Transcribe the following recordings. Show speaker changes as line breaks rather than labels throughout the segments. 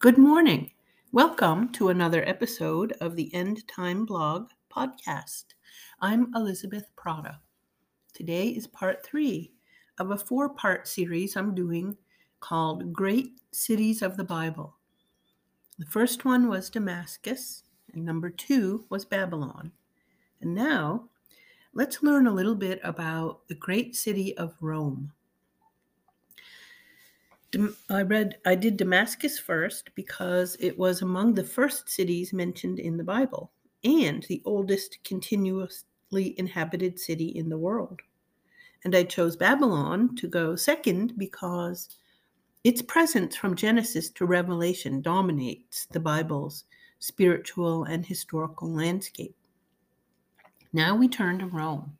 Good morning. Welcome to another episode of the End Time Blog podcast. I'm Elizabeth Prata. Today is part three of a four part series I'm doing called Great Cities of the Bible. The first one was Damascus, and number two was Babylon. And now let's learn a little bit about the great city of Rome. I read, I did Damascus first because it was among the first cities mentioned in the Bible and the oldest continuously inhabited city in the world. And I chose Babylon to go second because its presence from Genesis to Revelation dominates the Bible's spiritual and historical landscape. Now we turn to Rome.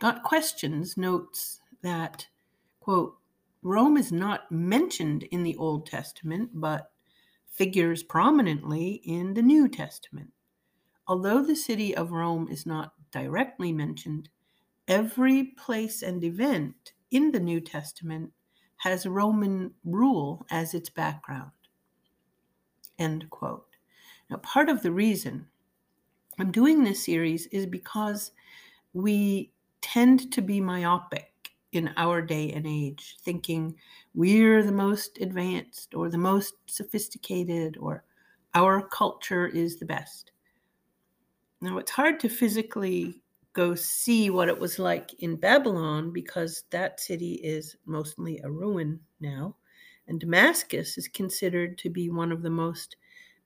Got Questions notes that, quote, Rome is not mentioned in the Old Testament, but figures prominently in the New Testament. Although the city of Rome is not directly mentioned, every place and event in the New Testament has Roman rule as its background. End quote. Now, part of the reason I'm doing this series is because we tend to be myopic in our day and age, thinking we're the most advanced or the most sophisticated or our culture is the best. Now, it's hard to physically go see what it was like in Babylon because that city is mostly a ruin now. And Damascus is considered to be one of the most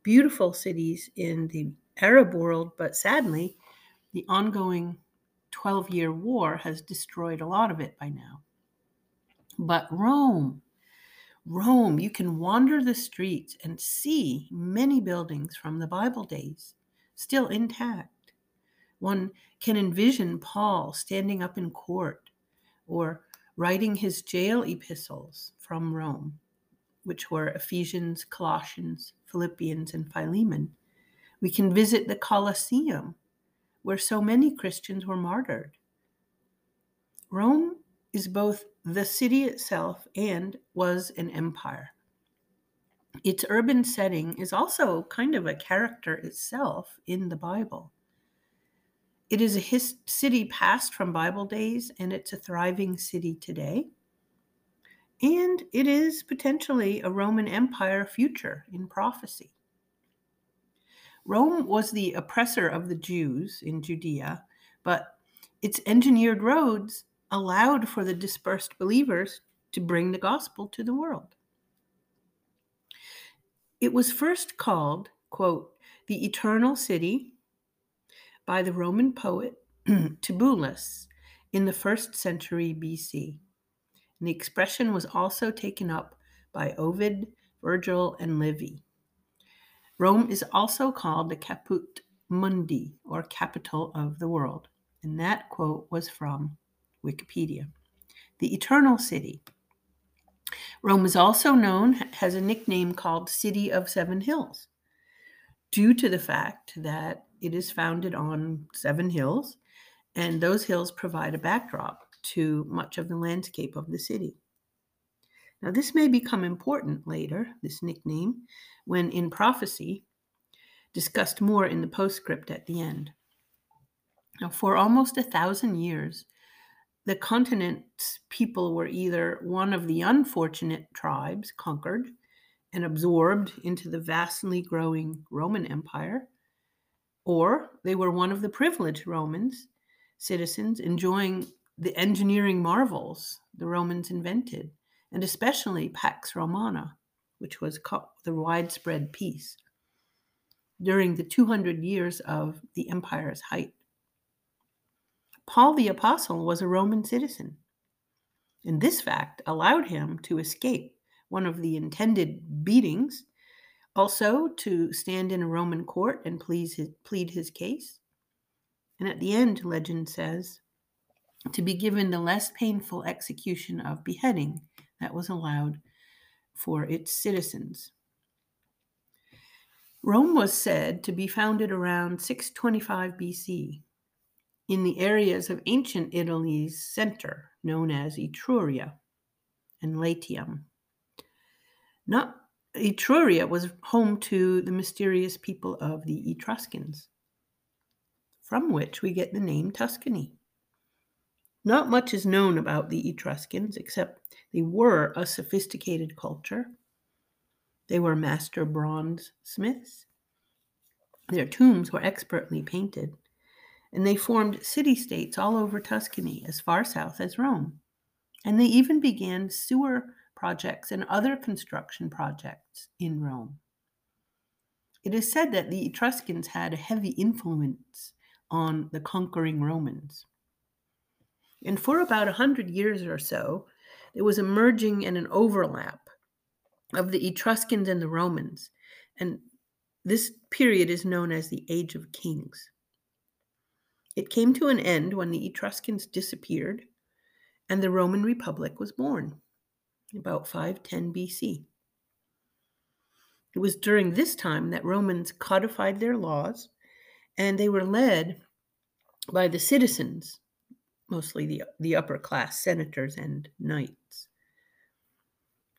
beautiful cities in the Arab world, but sadly, the ongoing 12 year war has destroyed a lot of it by now. But Rome, Rome, you can wander the streets and see many buildings from the Bible days still intact. One can envision Paul standing up in court or writing his jail epistles from Rome, which were Ephesians, Colossians, Philippians, and Philemon. We can visit the Colosseum where so many Christians were martyred. Rome is both the city itself and was an empire. Its urban setting is also kind of a character itself in the Bible. It is a his- city passed from Bible days, and it's a thriving city today. And it is potentially a Roman Empire future in prophecy. Rome was the oppressor of the Jews in Judea, but its engineered roads allowed for the dispersed believers to bring the gospel to the world. It was first called, quote, the eternal city by the Roman poet Tibullus in the first century BC. And the expression was also taken up by Ovid, Virgil, and Livy. Rome is also called the Caput Mundi, or capital of the world. And that quote was from Wikipedia. The Eternal City. Rome is also known, has a nickname called City of Seven Hills, due to the fact that it is founded on seven hills, and those hills provide a backdrop to much of the landscape of the city. Now, this may become important later, this nickname, when in prophecy, discussed more in the postscript at the end. Now, for almost a thousand years, the continent's people were either one of the unfortunate tribes conquered and absorbed into the vastly growing Roman Empire, or they were one of the privileged Romans, citizens enjoying the engineering marvels the Romans invented and especially Pax Romana, which was the widespread peace during the 200 years of the empire's height. Paul the Apostle was a Roman citizen, and this fact allowed him to escape one of the intended beatings, also to stand in a Roman court and his, plead his case. And at the end, legend says, to be given the less painful execution of beheading that was allowed for its citizens. Rome was said to be founded around 625 BC in the areas of ancient Italy's center, known as Etruria and Latium. Not Etruria was home to the mysterious people of the Etruscans, from which we get the name Tuscany. Not much is known about the Etruscans except they were a sophisticated culture. They were master bronze smiths. Their tombs were expertly painted, and they formed city states all over Tuscany as far south as Rome. And they even began sewer projects and other construction projects in Rome. It is said that the Etruscans had a heavy influence on the conquering Romans. And for about a hundred years or so, there was a merging and an overlap of the Etruscans and the Romans. And this period is known as the Age of Kings. It came to an end when the Etruscans disappeared and the Roman Republic was born, about 510 BC. It was during this time that Romans codified their laws, and they were led by the citizens mostly the, the upper class senators and knights.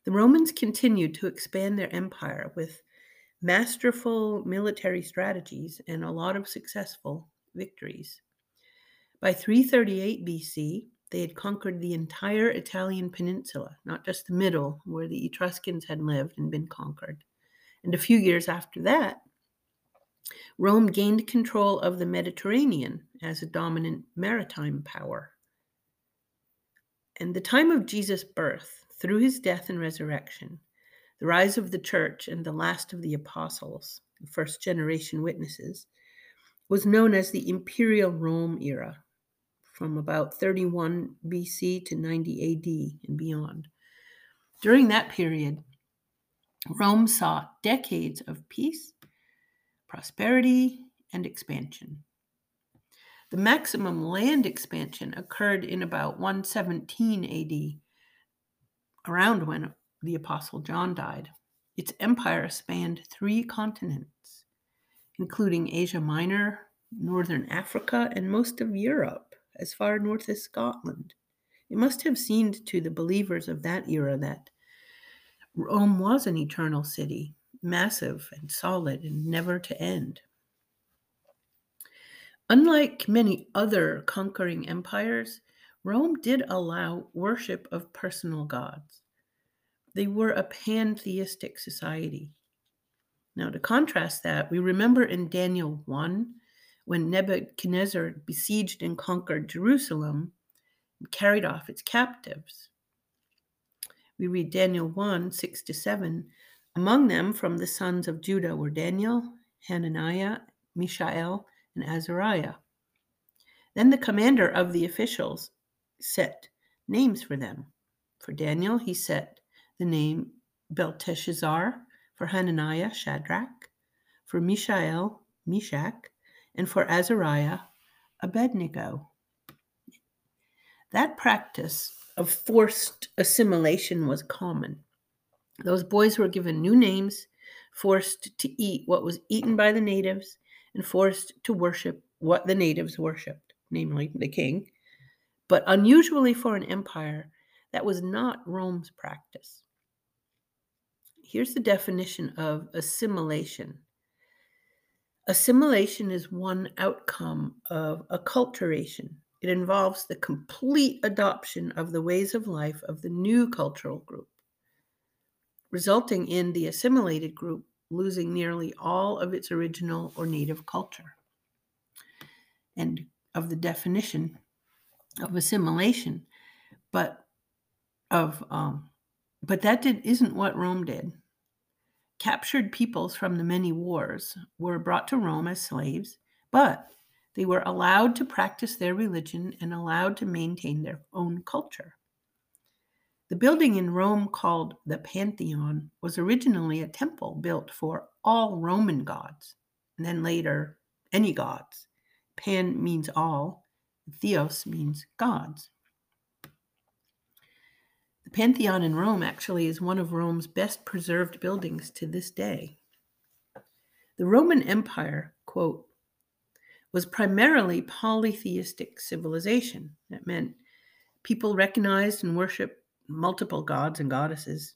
The Romans continued to expand their empire with masterful military strategies and a lot of successful victories. By 338 BC, they had conquered the entire Italian peninsula, not just the middle, where the Etruscans had lived and been conquered. And a few years after that, Rome gained control of the Mediterranean as a dominant maritime power. And the time of Jesus' birth, through his death and resurrection, the rise of the church and the last of the apostles, the first generation witnesses, was known as the Imperial Rome era, from about 31 BC to 90 AD and beyond. During that period, Rome saw decades of peace prosperity, and expansion. The maximum land expansion occurred in about 117 AD, around when the Apostle John died. Its empire spanned three continents, including Asia Minor, Northern Africa, and most of Europe, as far north as Scotland. It must have seemed to the believers of that era that Rome was an eternal city, massive and solid and never to end. Unlike many other conquering empires, Rome did allow worship of personal gods. They were a pantheistic society. Now, to contrast that, we remember in Daniel 1 when Nebuchadnezzar besieged and conquered Jerusalem and carried off its captives. We read Daniel 1 6 to 7 among them from the sons of Judah were Daniel, Hananiah, Mishael, and Azariah. Then the commander of the officials set names for them. For Daniel, he set the name Belteshazzar, for Hananiah, Shadrach, for Mishael, Meshach, and for Azariah, Abednego. That practice of forced assimilation was common. Those boys were given new names, forced to eat what was eaten by the natives, and forced to worship what the natives worshipped, namely the king. But unusually for an empire, that was not Rome's practice. Here's the definition of assimilation assimilation is one outcome of acculturation. It involves the complete adoption of the ways of life of the new cultural group resulting in the assimilated group losing nearly all of its original or native culture. And of the definition of assimilation, but of um, but that did isn't what Rome did. Captured peoples from the many wars were brought to Rome as slaves, but they were allowed to practice their religion and allowed to maintain their own culture. The building in Rome called the Pantheon was originally a temple built for all Roman gods, and then later, any gods. Pan means all, Theos means gods. The Pantheon in Rome actually is one of Rome's best preserved buildings to this day. The Roman Empire, quote, was primarily polytheistic civilization. That meant people recognized and worshiped multiple gods and goddesses,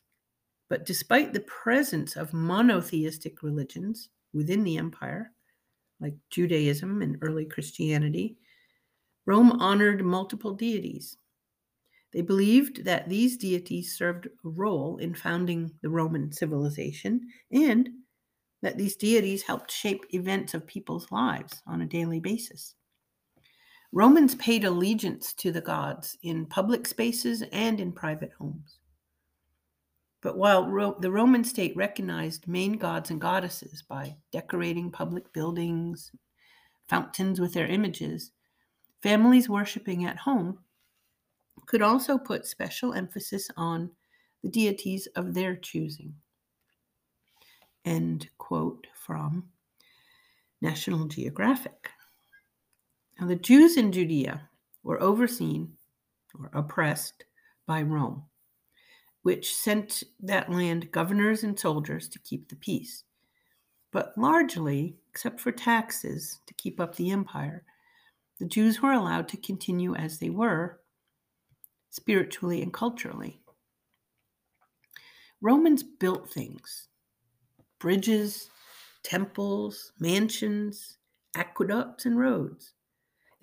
But despite the presence of monotheistic religions within the empire, like Judaism and early Christianity, Rome honored multiple deities. They believed that these deities served a role in founding the Roman civilization and that these deities helped shape events of people's lives on a daily basis. Romans paid allegiance to the gods in public spaces and in private homes. But while Ro- the Roman state recognized main gods and goddesses by decorating public buildings, fountains with their images, families worshiping at home could also put special emphasis on the deities of their choosing. End quote from National Geographic. Now, the Jews in Judea were overseen or oppressed by Rome, which sent that land governors and soldiers to keep the peace. But largely, except for taxes to keep up the empire, the Jews were allowed to continue as they were, spiritually and culturally. Romans built things bridges, temples, mansions, aqueducts, and roads.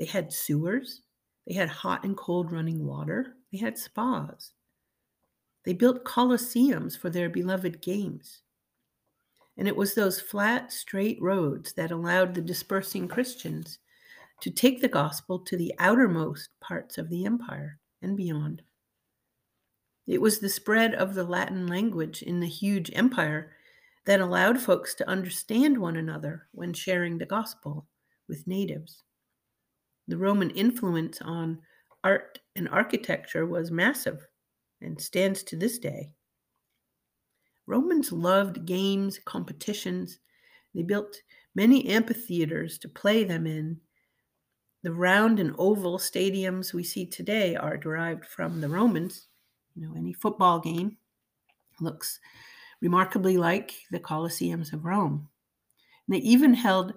They had sewers. They had hot and cold running water. They had spas. They built colosseums for their beloved games. And it was those flat, straight roads that allowed the dispersing Christians to take the gospel to the outermost parts of the empire and beyond. It was the spread of the Latin language in the huge empire that allowed folks to understand one another when sharing the gospel with natives. The Roman influence on art and architecture was massive and stands to this day. Romans loved games, competitions. They built many amphitheaters to play them in. The round and oval stadiums we see today are derived from the Romans. You know, any football game looks remarkably like the Colosseums of Rome. And they even held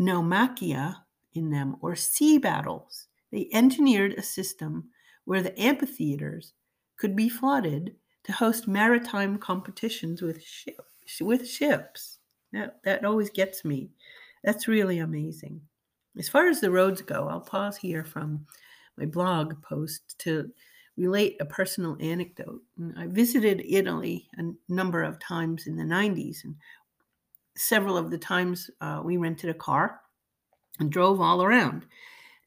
naumachia, in them or sea battles. They engineered a system where the amphitheaters could be flooded to host maritime competitions with ships. With ships. That, that always gets me. That's really amazing. As far as the roads go, I'll pause here from my blog post to relate a personal anecdote. I visited Italy a number of times in the 90s, and several of the times uh, we rented a car and drove all around.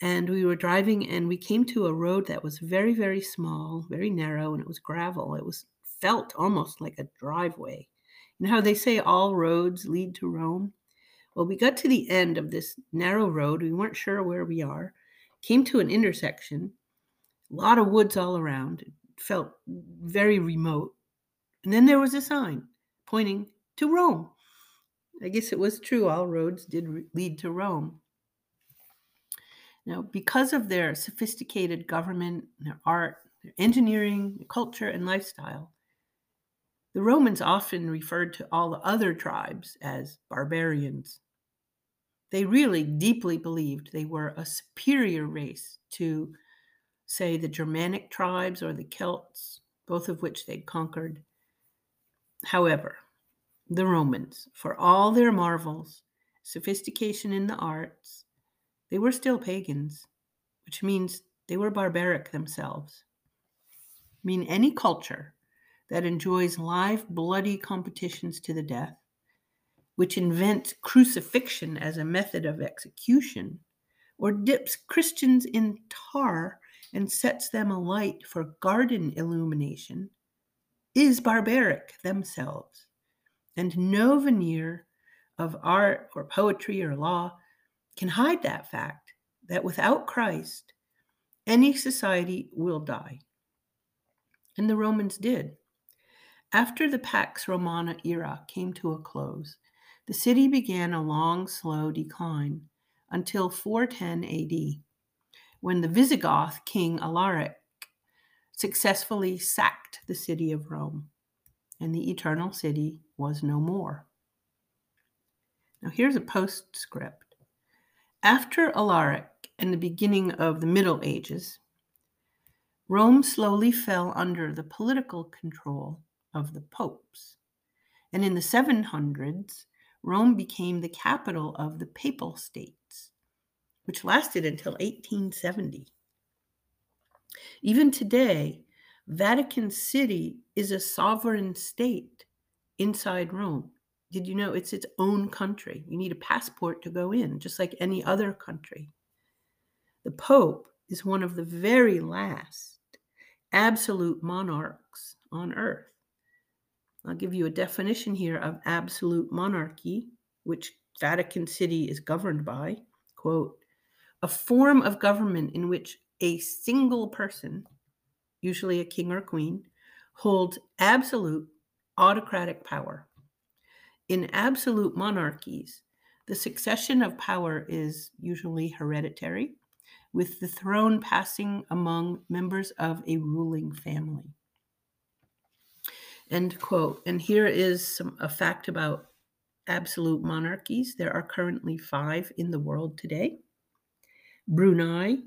And we were driving and we came to a road that was very, very small, very narrow, and it was gravel. It was felt almost like a driveway. You know how they say all roads lead to Rome? Well, we got to the end of this narrow road. We weren't sure where we are. Came to an intersection, a lot of woods all around. It felt very remote. And then there was a sign pointing to Rome. I guess it was true. All roads did re- lead to Rome. Now, because of their sophisticated government, their art, their engineering, their culture, and lifestyle, the Romans often referred to all the other tribes as barbarians. They really deeply believed they were a superior race to, say, the Germanic tribes or the Celts, both of which they'd conquered. However, the Romans, for all their marvels, sophistication in the arts, they were still pagans, which means they were barbaric themselves. I mean, any culture that enjoys live, bloody competitions to the death, which invents crucifixion as a method of execution, or dips Christians in tar and sets them alight for garden illumination, is barbaric themselves. And no veneer of art or poetry or law can hide that fact that without Christ, any society will die. And the Romans did. After the Pax Romana era came to a close, the city began a long, slow decline until 410 AD, when the Visigoth king Alaric successfully sacked the city of Rome, and the eternal city was no more. Now, here's a postscript. After Alaric and the beginning of the Middle Ages, Rome slowly fell under the political control of the popes. And in the 700s, Rome became the capital of the Papal States, which lasted until 1870. Even today, Vatican City is a sovereign state inside Rome. Did you know it's its own country? You need a passport to go in, just like any other country. The Pope is one of the very last absolute monarchs on earth. I'll give you a definition here of absolute monarchy, which Vatican City is governed by. Quote, a form of government in which a single person, usually a king or queen, holds absolute autocratic power. In absolute monarchies, the succession of power is usually hereditary, with the throne passing among members of a ruling family. End quote. And here is some, a fact about absolute monarchies. There are currently five in the world today Brunei,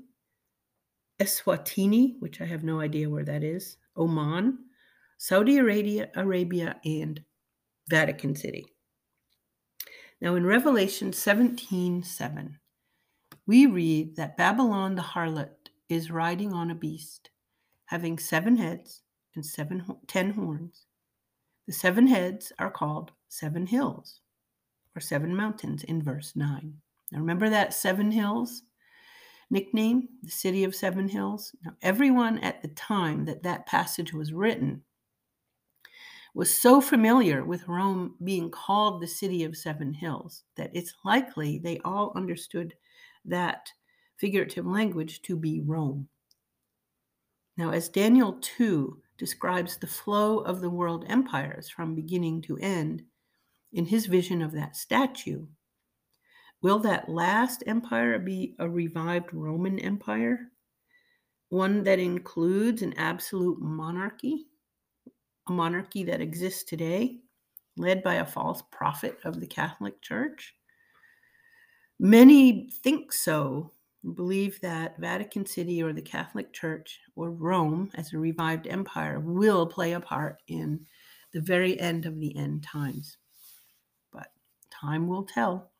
Eswatini, which I have no idea where that is, Oman, Saudi Arabia, Arabia and Vatican City. Now in Revelation 17 7, we read that Babylon the harlot is riding on a beast, having seven heads and seven, ten horns. The seven heads are called seven hills or seven mountains in verse 9. Now remember that seven hills nickname, the city of seven hills? Now, everyone at the time that that passage was written was so familiar with Rome being called the city of seven hills that it's likely they all understood that figurative language to be Rome. Now, as Daniel 2 describes the flow of the world empires from beginning to end in his vision of that statue, will that last empire be a revived Roman Empire? One that includes an absolute monarchy, a monarchy that exists today, led by a false prophet of the Catholic Church? Many think so, believe that Vatican City or the Catholic Church or Rome as a revived empire will play a part in the very end of the end times. But time will tell.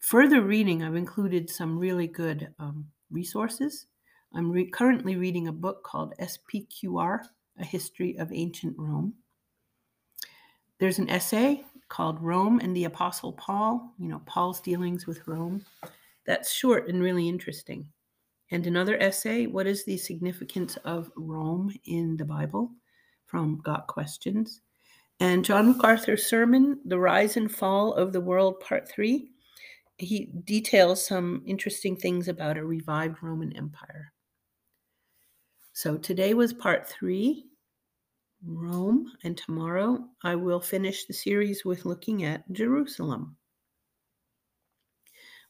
Further reading, I've included some really good um, resources. I'm re- currently reading a book called SPQR A History of Ancient Rome. There's an essay called Rome and the Apostle Paul, you know, Paul's dealings with Rome. That's short and really interesting. And another essay, What is the Significance of Rome in the Bible? from Got Questions. And John MacArthur's sermon, The Rise and Fall of the World, Part 3. He details some interesting things about a revived Roman Empire. So today was part three, Rome, and tomorrow I will finish the series with looking at Jerusalem.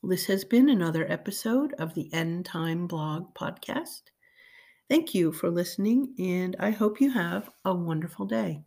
This has been another episode of the End Time Blog Podcast. Thank you for listening, and I hope you have a wonderful day.